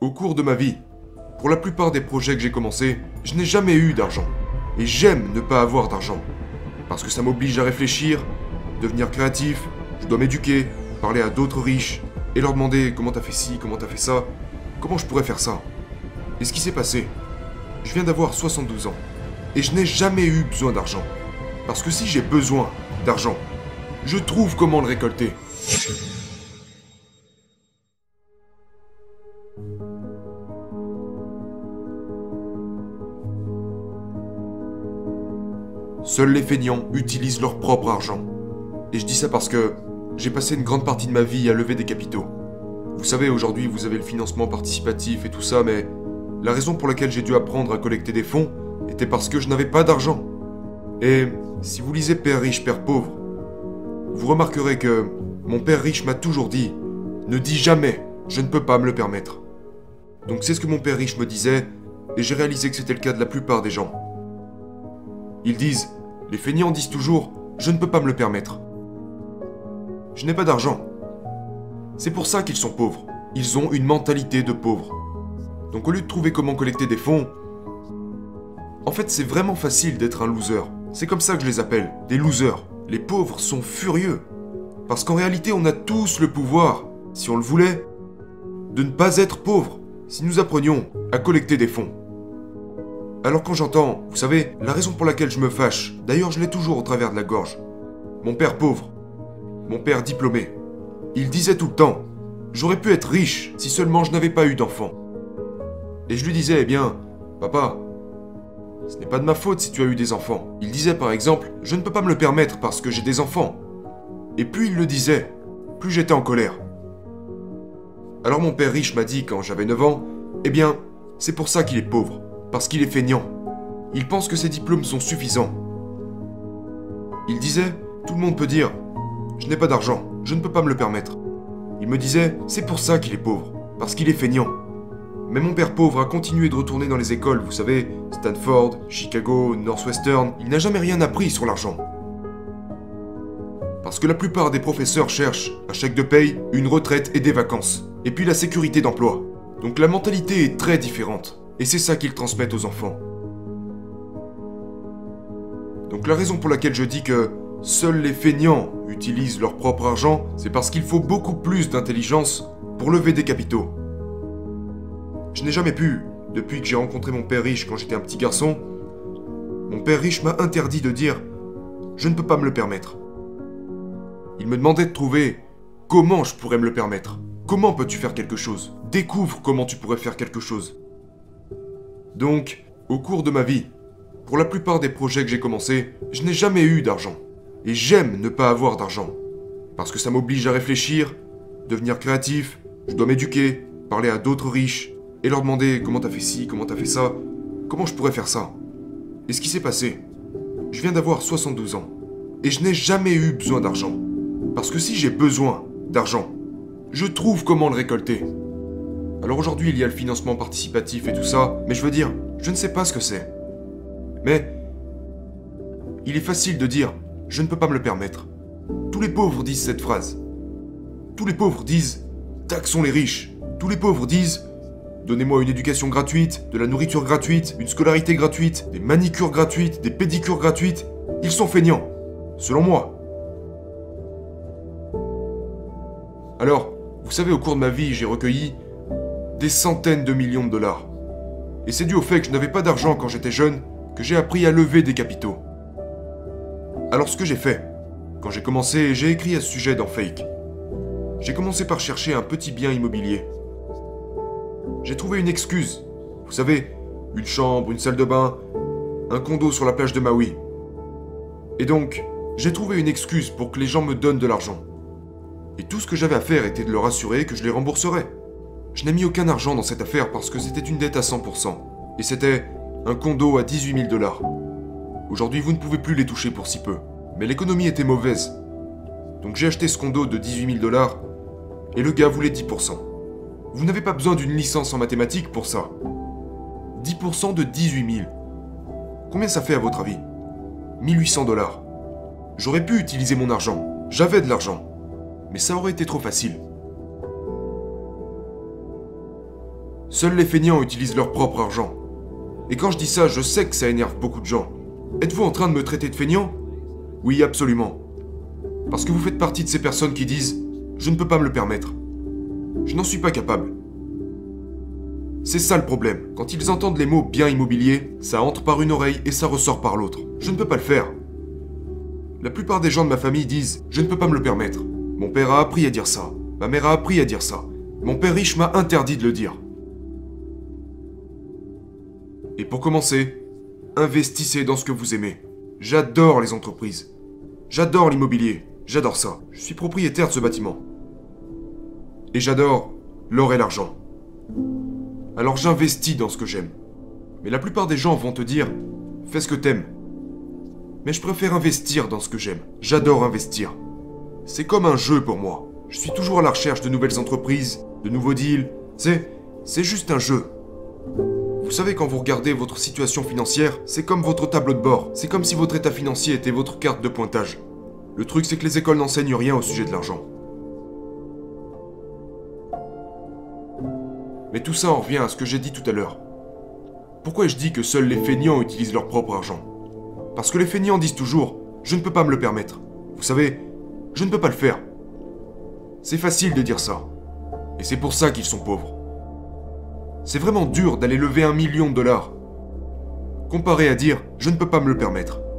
Au cours de ma vie, pour la plupart des projets que j'ai commencés, je n'ai jamais eu d'argent. Et j'aime ne pas avoir d'argent. Parce que ça m'oblige à réfléchir, devenir créatif, je dois m'éduquer, parler à d'autres riches, et leur demander comment t'as fait ci, comment t'as fait ça, comment je pourrais faire ça? Et ce qui s'est passé, je viens d'avoir 72 ans, et je n'ai jamais eu besoin d'argent. Parce que si j'ai besoin d'argent, je trouve comment le récolter. Seuls les feignants utilisent leur propre argent. Et je dis ça parce que j'ai passé une grande partie de ma vie à lever des capitaux. Vous savez, aujourd'hui, vous avez le financement participatif et tout ça, mais la raison pour laquelle j'ai dû apprendre à collecter des fonds était parce que je n'avais pas d'argent. Et si vous lisez Père riche, Père pauvre, vous remarquerez que mon père riche m'a toujours dit Ne dis jamais, je ne peux pas me le permettre. Donc c'est ce que mon père riche me disait, et j'ai réalisé que c'était le cas de la plupart des gens. Ils disent Les feignants disent toujours Je ne peux pas me le permettre. Je n'ai pas d'argent. C'est pour ça qu'ils sont pauvres. Ils ont une mentalité de pauvres. Donc au lieu de trouver comment collecter des fonds, en fait c'est vraiment facile d'être un loser. C'est comme ça que je les appelle, des losers. Les pauvres sont furieux. Parce qu'en réalité on a tous le pouvoir, si on le voulait, de ne pas être pauvre, si nous apprenions à collecter des fonds. Alors quand j'entends, vous savez, la raison pour laquelle je me fâche, d'ailleurs je l'ai toujours au travers de la gorge, mon père pauvre, mon père diplômé, il disait tout le temps, j'aurais pu être riche si seulement je n'avais pas eu d'enfant. Et je lui disais, eh bien, papa, ce n'est pas de ma faute si tu as eu des enfants. Il disait par exemple, je ne peux pas me le permettre parce que j'ai des enfants. Et plus il le disait, plus j'étais en colère. Alors mon père riche m'a dit quand j'avais 9 ans, eh bien, c'est pour ça qu'il est pauvre, parce qu'il est feignant. Il pense que ses diplômes sont suffisants. Il disait, tout le monde peut dire, je n'ai pas d'argent, je ne peux pas me le permettre. Il me disait, c'est pour ça qu'il est pauvre, parce qu'il est feignant. Mais mon père pauvre a continué de retourner dans les écoles, vous savez, Stanford, Chicago, Northwestern, il n'a jamais rien appris sur l'argent. Parce que la plupart des professeurs cherchent, à chèque de paye, une retraite et des vacances, et puis la sécurité d'emploi. Donc la mentalité est très différente, et c'est ça qu'ils transmettent aux enfants. Donc la raison pour laquelle je dis que seuls les feignants utilisent leur propre argent, c'est parce qu'il faut beaucoup plus d'intelligence pour lever des capitaux. Je n'ai jamais pu, depuis que j'ai rencontré mon père riche quand j'étais un petit garçon, mon père riche m'a interdit de dire ⁇ Je ne peux pas me le permettre ⁇ Il me demandait de trouver comment je pourrais me le permettre. Comment peux-tu faire quelque chose? Découvre comment tu pourrais faire quelque chose. Donc, au cours de ma vie, pour la plupart des projets que j'ai commencés, je n'ai jamais eu d'argent. Et j'aime ne pas avoir d'argent. Parce que ça m'oblige à réfléchir, devenir créatif, je dois m'éduquer, parler à d'autres riches, et leur demander comment t'as fait ci, comment t'as fait ça, comment je pourrais faire ça? Et ce qui s'est passé, je viens d'avoir 72 ans, et je n'ai jamais eu besoin d'argent. Parce que si j'ai besoin d'argent, je trouve comment le récolter. Alors aujourd'hui, il y a le financement participatif et tout ça, mais je veux dire, je ne sais pas ce que c'est. Mais il est facile de dire je ne peux pas me le permettre. Tous les pauvres disent cette phrase. Tous les pauvres disent taxons les riches. Tous les pauvres disent Donnez-moi une éducation gratuite, de la nourriture gratuite, une scolarité gratuite, des manicures gratuites, des pédicures gratuites. Ils sont feignants, selon moi. Alors, vous savez, au cours de ma vie, j'ai recueilli des centaines de millions de dollars. Et c'est dû au fait que je n'avais pas d'argent quand j'étais jeune que j'ai appris à lever des capitaux. Alors ce que j'ai fait, quand j'ai commencé, j'ai écrit à ce sujet dans Fake. J'ai commencé par chercher un petit bien immobilier j'ai trouvé une excuse. Vous savez, une chambre, une salle de bain, un condo sur la plage de Maui. Et donc, j'ai trouvé une excuse pour que les gens me donnent de l'argent. Et tout ce que j'avais à faire était de leur assurer que je les rembourserais. Je n'ai mis aucun argent dans cette affaire parce que c'était une dette à 100%. Et c'était un condo à 18 000 dollars. Aujourd'hui, vous ne pouvez plus les toucher pour si peu. Mais l'économie était mauvaise. Donc j'ai acheté ce condo de 18 000 dollars et le gars voulait 10%. Vous n'avez pas besoin d'une licence en mathématiques pour ça. 10% de 18 000. Combien ça fait à votre avis? 1800 dollars. J'aurais pu utiliser mon argent. J'avais de l'argent. Mais ça aurait été trop facile. Seuls les feignants utilisent leur propre argent. Et quand je dis ça, je sais que ça énerve beaucoup de gens. Êtes-vous en train de me traiter de feignant? Oui, absolument. Parce que vous faites partie de ces personnes qui disent ⁇ Je ne peux pas me le permettre ⁇ Je n'en suis pas capable. C'est ça le problème. Quand ils entendent les mots bien immobilier, ça entre par une oreille et ça ressort par l'autre. Je ne peux pas le faire. La plupart des gens de ma famille disent ⁇ Je ne peux pas me le permettre ⁇ Mon père a appris à dire ça. Ma mère a appris à dire ça. Mon père riche m'a interdit de le dire. Et pour commencer, investissez dans ce que vous aimez. J'adore les entreprises. J'adore l'immobilier. J'adore ça. Je suis propriétaire de ce bâtiment. Et j'adore l'or et l'argent. Alors j'investis dans ce que j'aime. Mais la plupart des gens vont te dire fais ce que t'aimes. Mais je préfère investir dans ce que j'aime. J'adore investir. C'est comme un jeu pour moi. Je suis toujours à la recherche de nouvelles entreprises, de nouveaux deals. C'est. C'est juste un jeu. Vous savez, quand vous regardez votre situation financière, c'est comme votre tableau de bord. C'est comme si votre état financier était votre carte de pointage. Le truc, c'est que les écoles n'enseignent rien au sujet de l'argent. Mais tout ça en revient à ce que j'ai dit tout à l'heure. Pourquoi je dis que seuls les feignants utilisent leur propre argent? Parce que les feignants disent toujours ⁇ Je ne peux pas me le permettre ⁇ Vous savez, je ne peux pas le faire. C'est facile de dire ça. Et c'est pour ça qu'ils sont pauvres. C'est vraiment dur d'aller lever un million de dollars. Comparé à dire ⁇ Je ne peux pas me le permettre ⁇